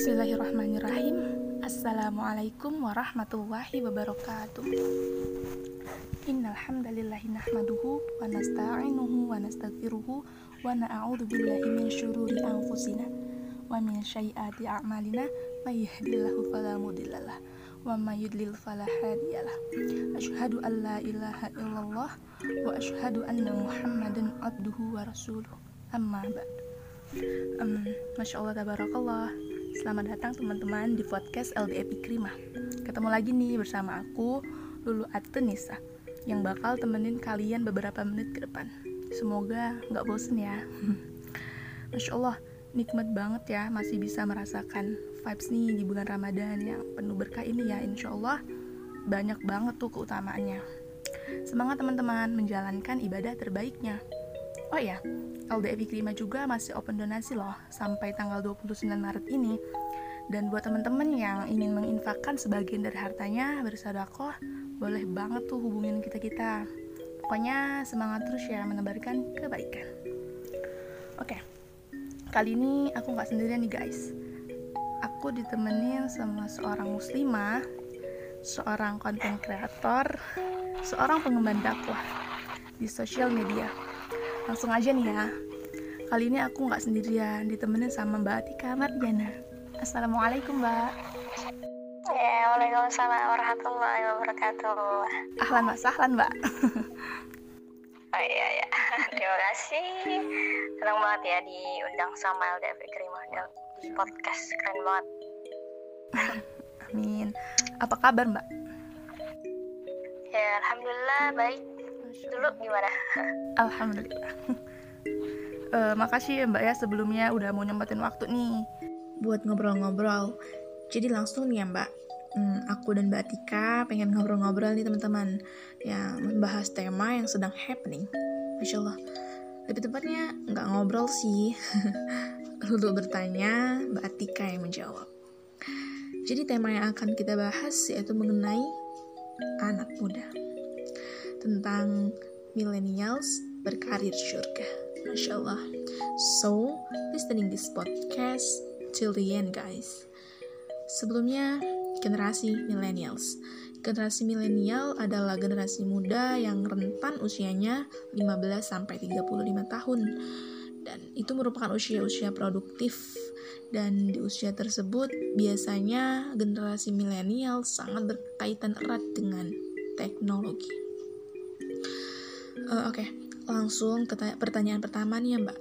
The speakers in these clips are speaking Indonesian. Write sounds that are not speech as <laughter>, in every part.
Bismillahirrahmanirrahim. Assalamualaikum warahmatullahi wabarakatuh. Innal hamdalillahi nahmaduhu wa nasta'inuhu wa nastaghfiruhu wa na'udzu billahi min syururi anfusina wa min syai'ati a'malina. May yahdihillahu fala wa may yudlil fala an la ilaha illallah wa asyhadu anna Muhammadan abduhu wa rasuluh. Amma ba'du. Um, Masya Allah tabarakallah Selamat datang teman-teman di podcast LDP Krima Ketemu lagi nih bersama aku Lulu Atenisa Yang bakal temenin kalian beberapa menit ke depan. Semoga nggak bosen ya. <laughs> Masya Allah nikmat banget ya Masih bisa merasakan vibes nih di bulan Ramadan Yang penuh berkah ini ya Insya Allah. Banyak banget tuh keutamaannya. Semangat teman-teman menjalankan ibadah terbaiknya Oh ya, LDF Klima juga masih open donasi loh sampai tanggal 29 Maret ini. Dan buat teman-teman yang ingin menginfakkan sebagian dari hartanya bersedekah, boleh banget tuh hubungin kita-kita. Pokoknya semangat terus ya menebarkan kebaikan. Oke, kali ini aku nggak sendirian nih guys. Aku ditemenin sama seorang muslimah, seorang konten kreator, seorang pengemban dakwah di sosial media Langsung aja nih ya. Kali ini aku nggak sendirian, ditemenin sama Mbak Atika Mardiana. Assalamualaikum Mbak. Ya, Waalaikumsalam warahmatullahi wabarakatuh. Ahlan Mbak, sahlan Mbak. oh iya ya, <laughs> terima kasih. Senang banget ya diundang sama LDF Krima di podcast, keren banget. Amin. Apa kabar Mbak? Ya, Alhamdulillah baik dulu gimana? Alhamdulillah. uh, <laughs> makasih ya Mbak ya sebelumnya udah mau nyempetin waktu nih buat ngobrol-ngobrol. Jadi langsung nih ya Mbak, hmm, aku dan Mbak Tika pengen ngobrol-ngobrol nih teman-teman yang membahas tema yang sedang happening. Masya Allah. Lebih tepatnya nggak ngobrol sih. <laughs> Untuk bertanya, Mbak Tika yang menjawab. Jadi tema yang akan kita bahas yaitu mengenai anak muda tentang millennials berkarir surga. Masya Allah. So, listening this podcast till the end guys. Sebelumnya, generasi millennials. Generasi milenial adalah generasi muda yang rentan usianya 15 sampai 35 tahun. Dan itu merupakan usia-usia produktif dan di usia tersebut biasanya generasi milenial sangat berkaitan erat dengan teknologi. Uh, Oke, okay. langsung ke pertanyaan pertama nih ya Mbak.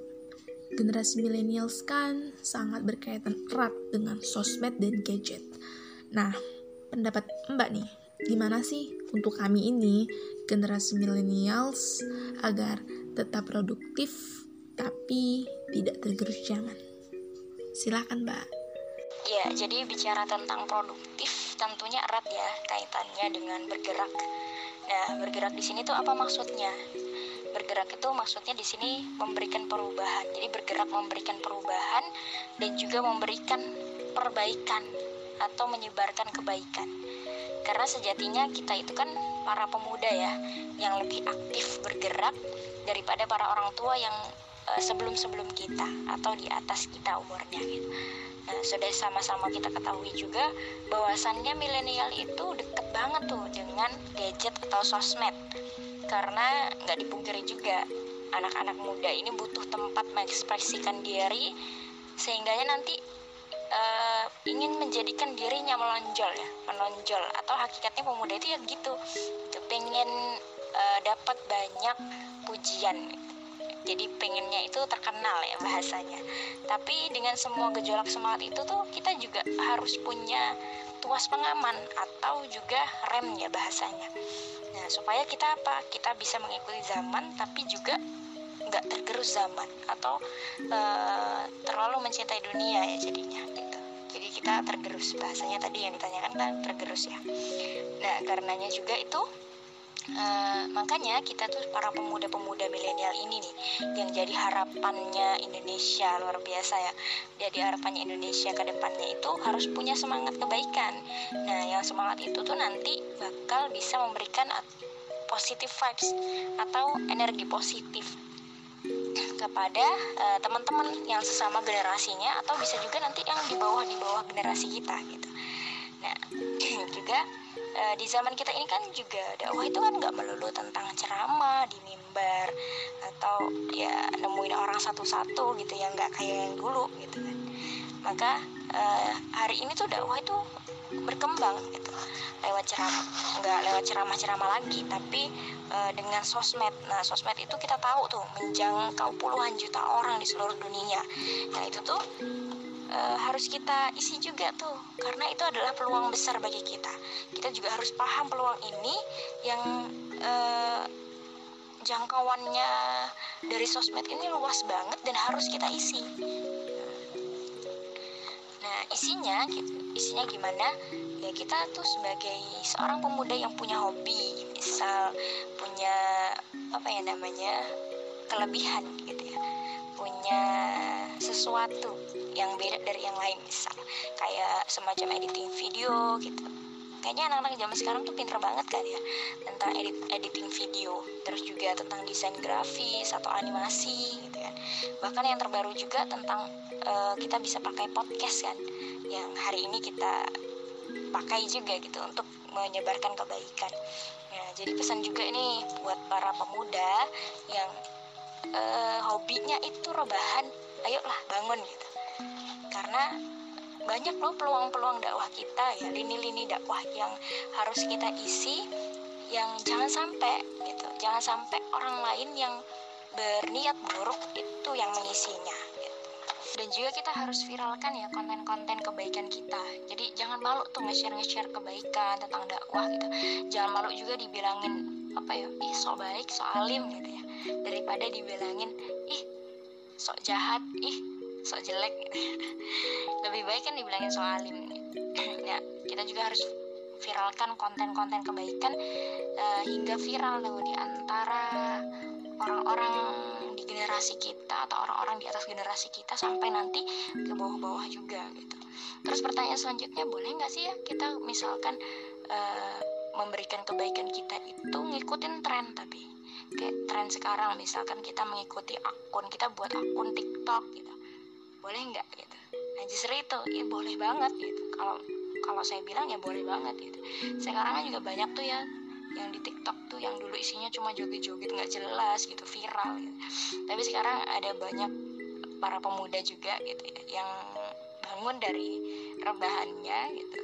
Generasi millennials kan sangat berkaitan erat dengan sosmed dan gadget. Nah, pendapat Mbak nih, gimana sih untuk kami ini, generasi millennials, agar tetap produktif tapi tidak tergerus zaman? Silahkan Mbak. Ya, jadi bicara tentang produktif tentunya erat ya kaitannya dengan bergerak Nah, bergerak di sini tuh apa maksudnya? Bergerak itu maksudnya di sini memberikan perubahan. Jadi bergerak memberikan perubahan dan juga memberikan perbaikan atau menyebarkan kebaikan. Karena sejatinya kita itu kan para pemuda ya yang lebih aktif bergerak daripada para orang tua yang uh, sebelum-sebelum kita atau di atas kita umurnya gitu. Nah, sudah sama-sama kita ketahui juga bahwasannya milenial itu deket banget tuh dengan gadget atau sosmed. Karena nggak dipungkiri juga anak-anak muda ini butuh tempat mengekspresikan diri sehingga nanti uh, ingin menjadikan dirinya melonjol ya menonjol. Atau hakikatnya pemuda itu ya gitu, gitu pengen uh, dapat banyak pujian jadi pengennya itu terkenal ya bahasanya. Tapi dengan semua gejolak semangat itu tuh kita juga harus punya tuas pengaman atau juga rem ya bahasanya. Nah supaya kita apa? Kita bisa mengikuti zaman tapi juga nggak tergerus zaman atau uh, terlalu mencintai dunia ya jadinya gitu. Jadi kita tergerus. Bahasanya tadi yang ditanyakan kan tergerus ya. Nah karenanya juga itu Uh, makanya kita tuh para pemuda-pemuda milenial ini nih yang jadi harapannya Indonesia luar biasa ya. Jadi harapannya Indonesia ke depannya itu harus punya semangat kebaikan. Nah, yang semangat itu tuh nanti bakal bisa memberikan positive vibes atau energi positif kepada uh, teman-teman yang sesama generasinya atau bisa juga nanti yang di bawah di bawah generasi kita gitu nah <clears throat> juga uh, di zaman kita ini kan juga dakwah itu kan nggak melulu tentang ceramah di mimbar atau ya nemuin orang satu-satu gitu ya nggak kayak yang dulu gitu kan. Maka uh, hari ini tuh dakwah itu berkembang gitu lewat ceramah. Nggak lewat ceramah-ceramah lagi tapi uh, dengan sosmed. Nah sosmed itu kita tahu tuh menjangkau puluhan juta orang di seluruh dunia. Nah itu tuh uh, harus kita isi juga tuh. Karena itu adalah peluang besar bagi kita. Kita juga harus paham peluang ini yang uh, jangkauannya dari sosmed ini luas banget dan harus kita isi. Nah isinya isinya gimana? Ya kita tuh sebagai seorang pemuda yang punya hobi misal punya apa ya namanya kelebihan gitu ya. Punya sesuatu yang beda dari yang lain misal. Kayak semacam editing video gitu. Kayaknya anak-anak zaman sekarang tuh pinter banget kan ya tentang edit editing video. Terus juga tentang desain grafis atau animasi gitu kan. Bahkan yang terbaru juga tentang uh, kita bisa pakai podcast kan. Yang hari ini kita pakai juga gitu untuk menyebarkan kebaikan. Ya, jadi pesan juga ini buat para pemuda yang uh, hobinya itu rebahan, ayolah bangun gitu. Karena banyak loh peluang-peluang dakwah kita ya, lini-lini dakwah yang harus kita isi yang jangan sampai gitu. Jangan sampai orang lain yang berniat buruk itu yang mengisinya dan juga kita harus viralkan ya konten-konten kebaikan kita jadi jangan malu tuh nge-share nge-share kebaikan tentang dakwah gitu jangan malu juga dibilangin apa ya ih sok baik sok alim gitu ya daripada dibilangin sok jahat ih sok jelek gitu. <laughs> Lebih baik kan dibilangin sok alim. <clears throat> Ya kita juga harus viralkan konten-konten kebaikan uh, hingga viral tuh di antara orang-orang di generasi kita atau orang-orang di atas generasi kita sampai nanti ke bawah-bawah juga gitu. Terus pertanyaan selanjutnya boleh nggak sih ya kita misalkan uh, memberikan kebaikan kita itu ngikutin tren tapi kayak tren sekarang misalkan kita mengikuti akun kita buat akun TikTok gitu. Boleh nggak gitu? Nah justru itu ya boleh banget gitu. Kalau kalau saya bilang ya boleh banget gitu. Sekarang kan juga banyak tuh ya yang di TikTok tuh yang dulu isinya cuma joget-joget nggak jelas gitu viral gitu. tapi sekarang ada banyak para pemuda juga gitu ya yang bangun dari rebahannya gitu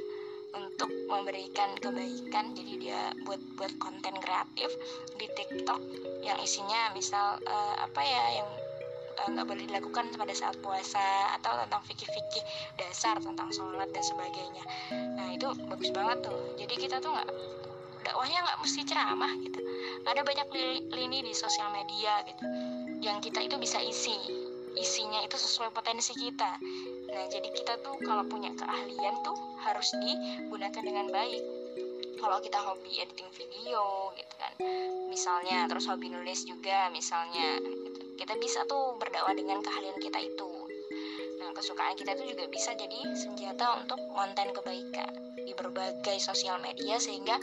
untuk memberikan kebaikan. Jadi dia buat buat konten kreatif di TikTok yang isinya misal uh, apa ya yang eh, nggak uh, boleh dilakukan pada saat puasa atau tentang fikih-fikih dasar tentang sholat dan sebagainya. Nah itu bagus banget tuh. Jadi kita tuh nggak dakwahnya nggak mesti ceramah gitu. Ada banyak lini di sosial media gitu yang kita itu bisa isi. Isinya itu sesuai potensi kita nah jadi kita tuh kalau punya keahlian tuh harus digunakan dengan baik kalau kita hobi editing video gitu kan misalnya terus hobi nulis juga misalnya gitu. kita bisa tuh berdakwah dengan keahlian kita itu nah kesukaan kita itu juga bisa jadi senjata untuk konten kebaikan di berbagai sosial media sehingga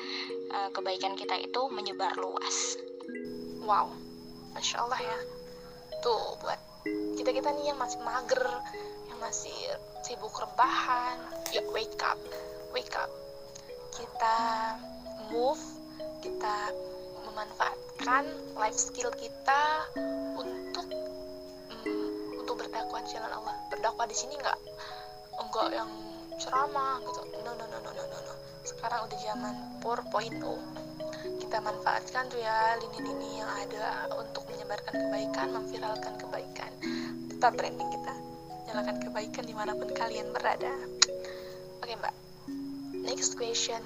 uh, kebaikan kita itu menyebar luas. Wow, masya Allah ya. Tuh buat kita kita nih yang masih mager, masih sibuk rebahan, ya wake up, wake up. Kita move, kita memanfaatkan life skill kita untuk um, untuk berdakwah jalan Allah. Berdakwah di sini nggak enggak yang ceramah gitu no no no no no no, no. sekarang udah zaman 4.0 kita manfaatkan tuh ya lini-lini yang ada untuk menyebarkan kebaikan memviralkan kebaikan tetap trending kita nyalakan kebaikan di mana pun kalian berada. Oke mbak. Next question.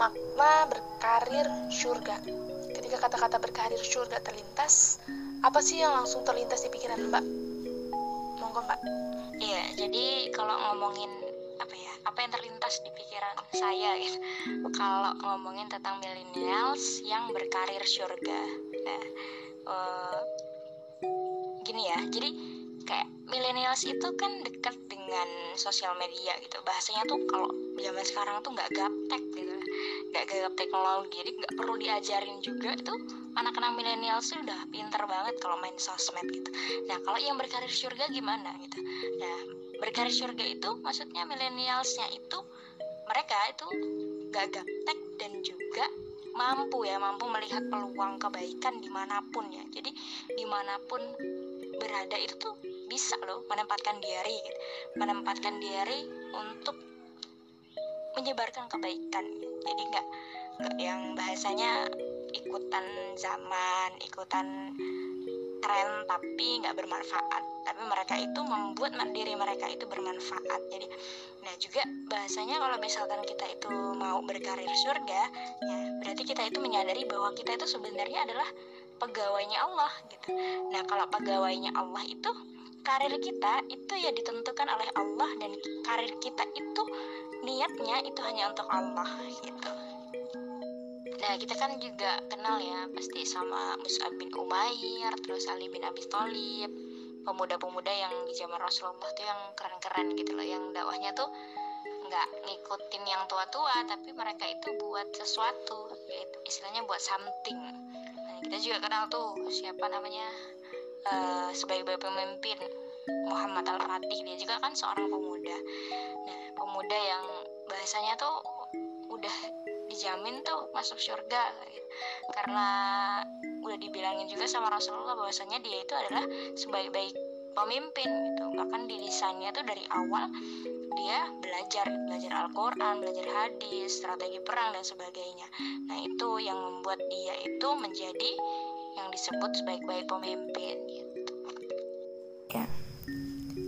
Makna berkarir surga. Ketika kata-kata berkarir surga terlintas apa sih yang langsung terlintas di pikiran mbak? Monggo mbak. Iya jadi kalau ngomongin apa ya apa yang terlintas di pikiran saya gitu kalau ngomongin tentang millennials yang berkarir surga. Nah uh, gini ya jadi kayak millennials itu kan dekat dengan sosial media gitu. Bahasanya tuh kalau zaman sekarang tuh nggak gaptek gitu. Nggak gaptek teknologi. Jadi nggak perlu diajarin juga itu anak-anak milenial sudah pinter banget kalau main sosmed gitu. Nah kalau yang berkarir surga gimana gitu? Nah berkarir surga itu maksudnya milenialsnya itu mereka itu gak gaptek dan juga mampu ya mampu melihat peluang kebaikan di mana pun ya. Jadi di mana pun berada itu tuh bisa loh menempatkan diri gitu. menempatkan diri untuk menyebarkan kebaikan jadi nggak yang bahasanya ikutan zaman ikutan tren tapi nggak bermanfaat. Tapi mereka itu membuat diri mereka itu bermanfaat. Jadi nah juga bahasanya kalau misalkan kita itu mau berkarir surga ya berarti kita itu menyadari bahwa kita itu sebenarnya adalah pegawainya Allah gitu nah kalau pegawainya Allah itu karir kita itu ya ditentukan oleh Allah dan karir kita itu niatnya itu hanya untuk Allah gitu Nah kita kan juga kenal ya pasti sama Mus'ab bin Umair, terus Ali bin Abi Thalib, pemuda-pemuda yang di zaman Rasulullah tuh yang keren-keren gitu loh, yang dakwahnya tuh nggak ngikutin yang tua-tua, tapi mereka itu buat sesuatu, yaitu istilahnya buat something. Kita juga kenal tuh siapa namanya uh, sebagai pemimpin Muhammad Al Fatih dia juga kan seorang pemuda. Nah pemuda yang bahasanya tuh udah dijamin tuh masuk surga. Karena udah dibilangin juga sama Rasulullah bahwasanya dia itu adalah sebaik-baik pemimpin gitu. Bahkan di lisannya tuh dari awal dia belajar belajar Al-Quran, belajar hadis, strategi perang dan sebagainya. Nah itu yang membuat dia itu menjadi yang disebut sebaik-baik pemimpin gitu. Ya,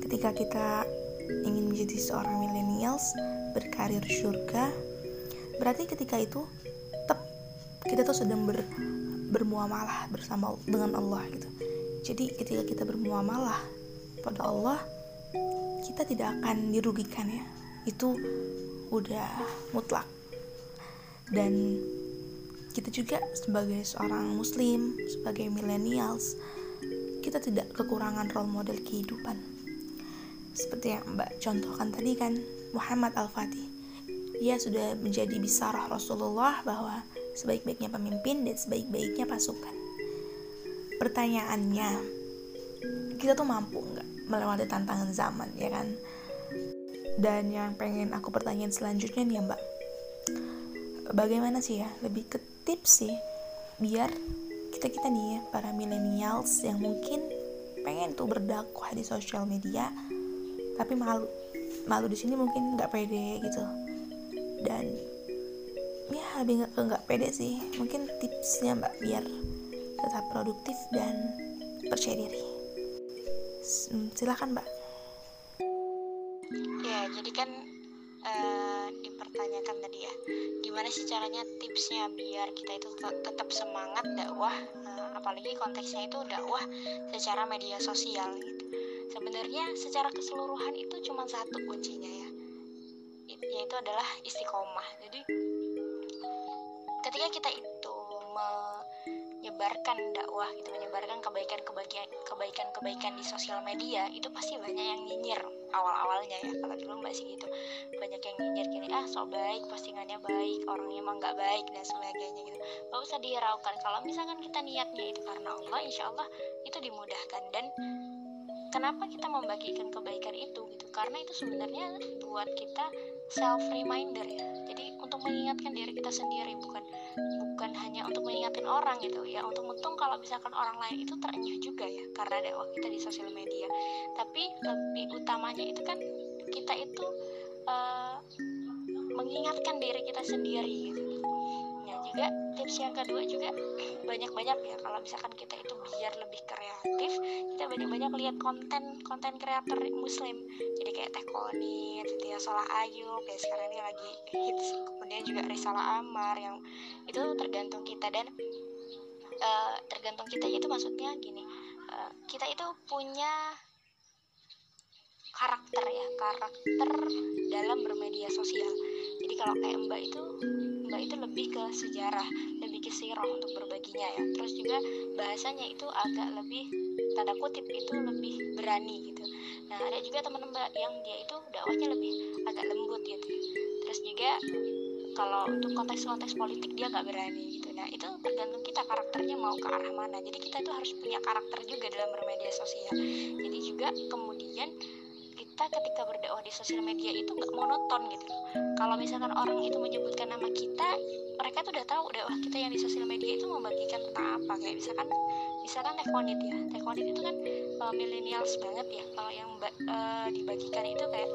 ketika kita ingin menjadi seorang millennials berkarir surga, berarti ketika itu tep kita tuh sedang ber, bermuamalah bersama dengan Allah gitu jadi ketika kita bermuamalah pada Allah kita tidak akan dirugikan ya. Itu udah mutlak. Dan kita juga sebagai seorang muslim sebagai millennials kita tidak kekurangan role model kehidupan. Seperti yang mbak contohkan tadi kan Muhammad Al-Fatih ia sudah menjadi bisarah Rasulullah bahwa sebaik-baiknya pemimpin dan sebaik-baiknya pasukan. Pertanyaannya, kita tuh mampu nggak melewati tantangan zaman, ya kan? Dan yang pengen aku pertanyaan selanjutnya nih ya mbak, bagaimana sih ya lebih ke tips sih biar kita kita nih ya para millennials yang mungkin pengen tuh berdakwah di sosial media tapi malu malu di sini mungkin nggak pede gitu. Dan ya lebih nggak pede sih. Mungkin tipsnya mbak biar tetap produktif dan percaya diri silahkan mbak. Ya jadi kan uh, dipertanyakan tadi ya gimana sih caranya tipsnya biar kita itu tetap semangat dakwah uh, apalagi konteksnya itu dakwah secara media sosial gitu. Sebenarnya secara keseluruhan itu cuma satu kuncinya ya yaitu adalah istiqomah. Jadi ketika kita itu menyebarkan dakwah gitu menyebarkan kebaikan kebaikan kebaikan kebaikan di sosial media itu pasti banyak yang nyinyir awal awalnya ya. Kalau dulu masih gitu banyak yang nyinyir gini ah so baik postingannya baik orangnya emang nggak baik dan sebagainya gitu. Gak usah dihiraukan. Kalau misalkan kita niatnya itu karena Allah insya Allah itu dimudahkan. Dan kenapa kita membagikan kebaikan itu gitu? Karena itu sebenarnya buat kita self reminder ya. Jadi untuk mengingatkan diri kita sendiri bukan bukan hanya untuk mengingatkan orang gitu. Ya untuk untung kalau misalkan orang lain itu terenyuh juga ya karena dakwah kita di sosial media. Tapi lebih utamanya itu kan kita itu uh, mengingatkan diri kita sendiri gitu juga tips yang kedua juga banyak-banyak ya. Kalau misalkan kita itu biar lebih kreatif kita banyak-banyak lihat konten konten kreator muslim. Jadi kayak Teh Koni, Tia Salah Ayub ya sekarang ini lagi hits. Kemudian juga Risalah Amar yang itu tergantung kita. Dan uh, tergantung kita itu maksudnya gini uh, kita itu punya karakter ya karakter dalam bermedia sosial. Jadi kalau kayak mbak itu mbak itu lebih ke sejarah lebih ke sirah untuk berbaginya ya. Terus juga bahasanya itu agak lebih tanda kutip itu lebih berani gitu. Nah ada juga teman mbak yang dia itu dakwahnya lebih agak lembut gitu. Terus juga kalau untuk konteks-konteks politik dia nggak berani gitu. Nah itu tergantung kita karakternya mau ke arah mana. Jadi kita itu harus punya karakter juga dalam bermedia sosial. Jadi juga kemudian kita ketika berdakwah di sosial media itu nggak monoton gitu. Kalau misalkan orang itu menyebutkan nama kita mereka tuh udah tahu dakwah kita yang di sosial media itu membagikan tentang apa. Kayak misalkan misalkan tekwanit ya. Tekwanit itu kan uh, millennials banget ya. Kalau yang uh, dibagikan itu kayak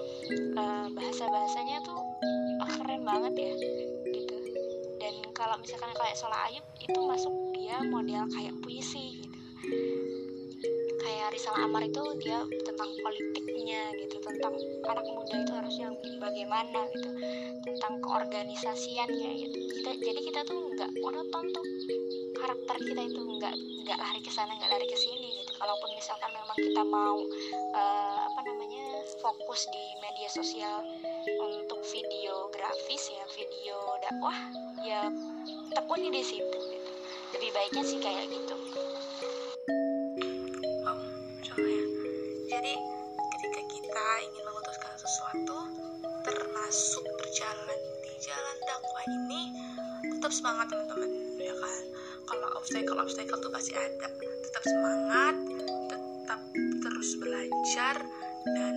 uh, bahasa bahasanya tuh oh, keren banget ya gitu. Dan kalau misalkan kayak Sola Ayub itu masuk dia model kayak puisi gitu Rizal Amar itu dia tentang politiknya gitu tentang anak muda itu harus yang bagaimana gitu tentang keorganisasiannya gitu. Kita jadi kita tuh nggak monoton tuh. Karakter kita itu nggak nggak lari ke sana nggak lari ke sini gitu. Kalaupun misalkan memang kita mau uh, apa namanya fokus di media sosial untuk videografis ya video dakwah ya tekuni di situ gitu. Lebih baiknya sih kayak gitu termasuk berjalan di jalan dakwah ini tetap semangat teman-teman ya kan? Kalau obstacle obstacle tuh pasti ada. Tetap semangat tetap terus belajar dan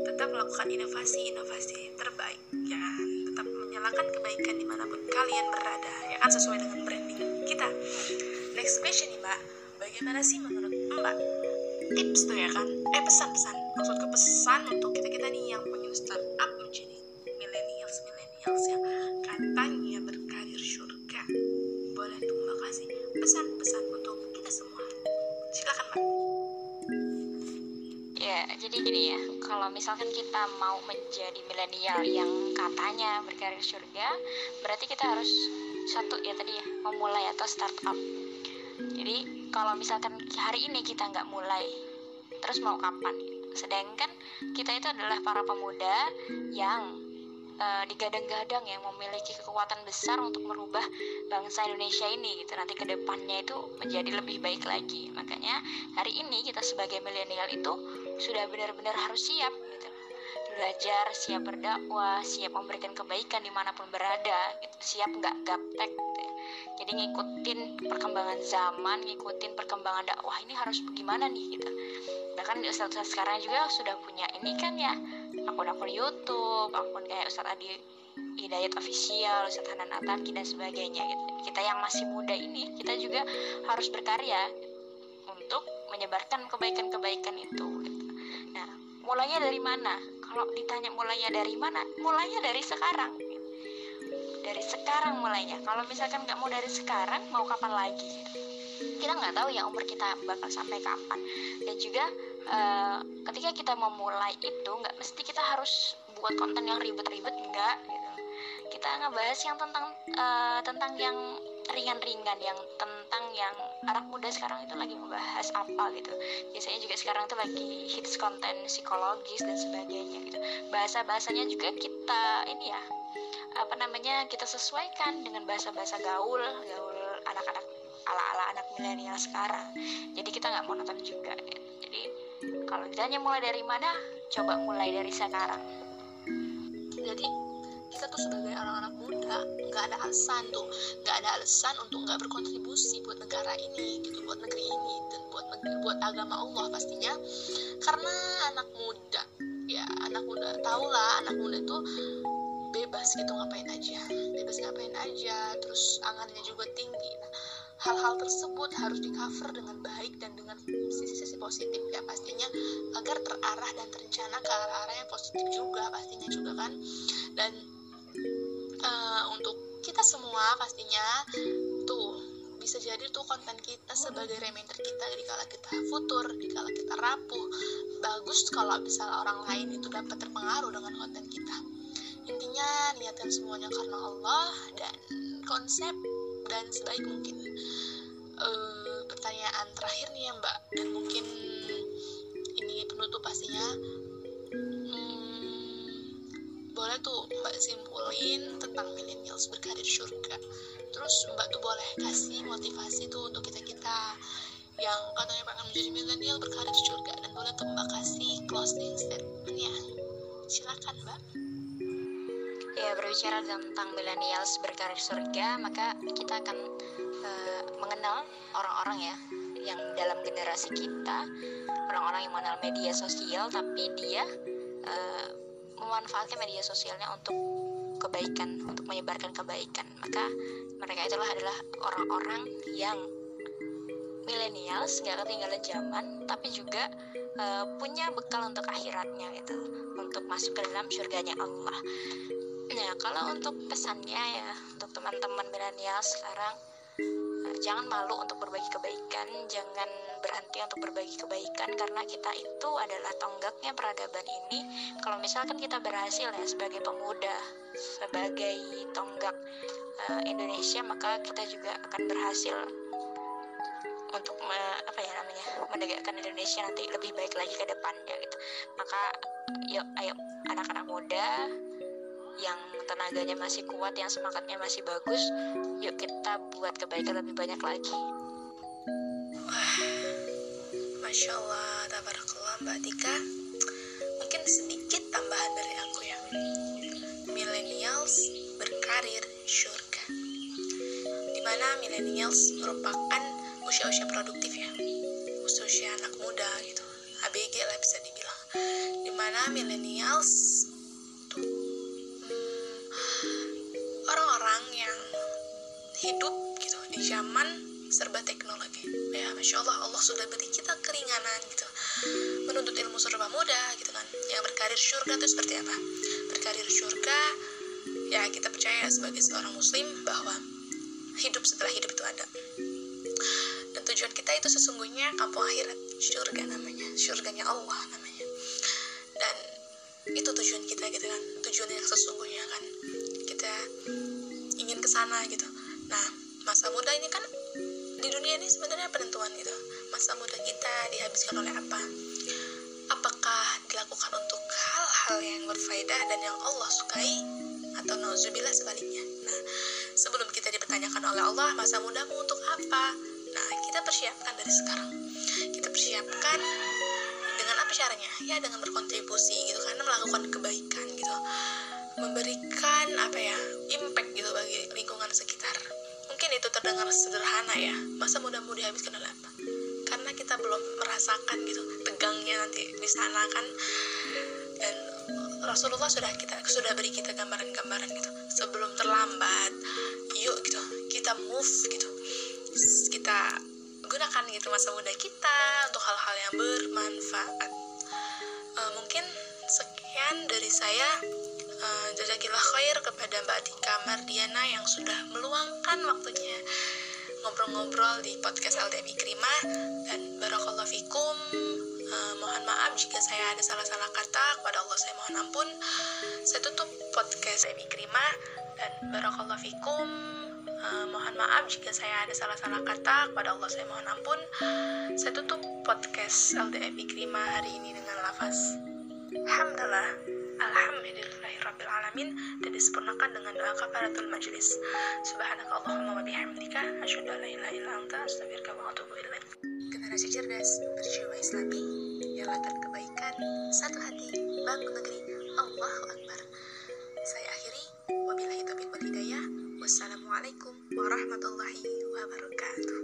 tetap melakukan inovasi-inovasi terbaik ya kan? Tetap menyalakan kebaikan di mana pun kalian berada ya kan? Sesuai dengan branding kita. Next question nih mbak. Bagaimana sih menurut mbak tips tuh ya kan? Eh pesan-pesan. Maksudku pesan untuk kita kita nih yang pengen startup yang katanya berkarir surga. Boleh tuh kasih. Pesan-pesan untuk kita semua. Silakan mbak ya jadi gini ya. Kalau misalkan kita mau menjadi milenial yang katanya berkarir surga berarti kita harus satu ya tadi ya memulai atau startup jadi kalau misalkan hari ini kita nggak mulai terus mau kapan? Sedangkan kita itu adalah para pemuda yang uh, digadang-gadang yang memiliki kekuatan besar untuk merubah bangsa Indonesia ini gitu. Nanti ke depannya itu menjadi lebih baik lagi. Makanya hari ini kita sebagai milenial itu sudah benar-benar harus siap gitu. Belajar siap berdakwah siap memberikan kebaikan di mana pun berada gitu. siap nggak gaptek gitu ya. Jadi ngikutin perkembangan zaman ngikutin perkembangan dakwah ini harus bagaimana nih gitu di Ustadz Ustadz sekarang juga sudah punya ini kan ya akun-akun YouTube akun kayak Ustadz Adi Hidayat official, Ustadz Hanan Ataki dan sebagainya gitu. kita yang masih muda ini kita juga harus berkarya untuk menyebarkan kebaikan-kebaikan itu. Gitu. nah mulainya dari mana? Kalau ditanya mulainya dari mana? Mulainya dari sekarang. Dari sekarang mulainya. Kalau misalkan nggak mau dari sekarang mau kapan lagi? Kita nggak tahu ya umur kita bakal sampai kapan. Dan juga uh, ketika kita memulai itu nggak mesti kita harus buat konten yang ribet-ribet enggak gitu. Kita ngebahas yang tentang uh, tentang yang ringan-ringan yang tentang yang anak muda sekarang itu lagi membahas apa gitu. Biasanya juga sekarang itu lagi hits konten psikologis dan sebagainya gitu. Bahasa bahasanya juga kita ini ya apa namanya kita sesuaikan dengan bahasa-bahasa gaul gaul anak-anak ala-ala anak milenial sekarang. Jadi kita nggak monoton juga jadi kalau ditanya mulai dari mana coba mulai dari sekarang. Jadi kita tuh sebagai anak-anak muda nggak ada alasan tuh nggak ada alasan untuk nggak berkontribusi buat negara ini gitu buat negeri ini dan buat negeri buat agama Allah pastinya. Karena anak muda ya anak muda tau lah anak muda tuh bebas gitu ngapain aja bebas ngapain aja terus angannya juga tinggi. nah hal-hal tersebut harus di cover dengan baik dan dengan sisi-sisi positif ya pastinya agar terarah dan terencana ke arah-arah yang positif juga pastinya juga kan dan uh, untuk kita semua pastinya tuh bisa jadi tuh konten kita sebagai reminder kita dikala kita futur, dikala kita rapuh. Bagus kalau misalnya orang lain itu dapat terpengaruh dengan konten kita intinya niatkan semuanya karena Allah dan konsep dan sebaik mungkin uh, pertanyaan terakhir nih ya mbak. Dan mungkin ini penutup pastinya. Hmm, boleh tuh mbak simpulin tentang millennials berkarir surga. Terus mbak tuh boleh kasih motivasi tuh untuk kita kita yang katanya pengen menjadi milenial berkarir surga. Dan boleh tuh mbak kasih closing statementnya. Silakan mbak ya berbicara tentang millennials berkarir surga maka kita akan uh, mengenal orang-orang ya yang dalam generasi kita. Orang-orang yang mengenal media sosial tapi dia uh, memanfaatkan media sosialnya untuk kebaikan untuk menyebarkan kebaikan. Maka mereka itulah adalah orang-orang yang millennials nggak ketinggalan zaman tapi juga uh, punya bekal untuk akhiratnya gitu. Untuk masuk ke dalam surganya Allah nah kalau untuk pesannya ya untuk teman-teman milenial sekarang uh, jangan malu untuk berbagi kebaikan jangan berhenti untuk berbagi kebaikan karena kita itu adalah tonggaknya peradaban ini. Kalau misalkan kita berhasil ya sebagai pemuda sebagai tonggak uh, Indonesia maka kita juga akan berhasil untuk me, apa ya namanya menegakkan Indonesia nanti lebih baik lagi ke depannya gitu. Maka yuk ayo anak-anak muda yang tenaganya masih kuat yang semangatnya masih bagus yuk kita buat kebaikan lebih banyak lagi. Wah masya Allah tabarakallah mbak Tika. Mungkin sedikit tambahan dari aku ya. Millennials berkarir surga di mana millennials merupakan usia-usia produktif ya. Usia-usia anak muda gitu. ABG lah bisa dibilang. Di mana millennials hidup gitu di zaman serba teknologi. Ya masya Allah Allah sudah beri kita keringanan gitu. Menuntut ilmu serba mudah gitu kan. Yang berkarir surga itu seperti apa? Berkarir surga ya kita percaya sebagai seorang muslim bahwa hidup setelah hidup itu ada. Tujuan kita itu sesungguhnya kampung akhirat surga namanya surganya Allah namanya. Dan itu tujuan kita gitu kan tujuan yang sesungguhnya kan. Kita ingin ke sana gitu nah masa muda ini kan di dunia ini sebenarnya penentuan gitu masa muda kita dihabiskan oleh apa apakah dilakukan untuk hal-hal yang berfaedah dan yang Allah sukai atau nauzubillah sebaliknya nah sebelum kita dipertanyakan oleh Allah masa mudamu untuk apa Nah, kita persiapkan dari sekarang. Kita persiapkan dengan apa caranya? Ya dengan berkontribusi gitu karena melakukan kebaikan gitu. Memberikan apa ya? impact gitu bagi lingkungan sekitar. Mungkin itu terdengar sederhana ya. Masa muda-mudi dihabiskan oleh apa? Karena kita belum merasakan gitu tegangnya nanti di sana kan dan Rasulullah sudah kita sudah beri kita gambaran-gambaran gitu sebelum terlambat yuk gitu kita move gitu kita gunakan gitu masa muda kita untuk hal-hal yang bermanfaat uh, mungkin sekian dari saya uh, khair kepada Mbak Tika Mardiana yang sudah meluangkan waktunya ngobrol-ngobrol di podcast LDMI Krima. Dan barakallahu fikum uh, mohon maaf jika saya ada salah-salah kata. Kepada Allah saya mohon ampun. Saya tutup podcast LDMI Krima. Dan barakallahu fikum Uh, mohon maaf jika saya ada salah-salah kata. Kepada Allah saya mohon ampun. Saya tutup podcast LDF Ikrima hari ini dengan lafaz Alhamdulillah Alhamdulillahirrabbilalamin dan disempurnakan dengan doa kafaratul majlis. Subhanakallahumma wa bihamdika, asyhadu an la ilaha illa anta, astaghfiruka wa atubu ilaik. Generasi cerdas, berjiwa islami, nyalakan kebaikan, satu hati, bangun negeri. Allahu Akbar. Saya akhiri, wabillahi taufiq wal hidayah. Wassalamualaikum warahmatullahi wabarakatuh.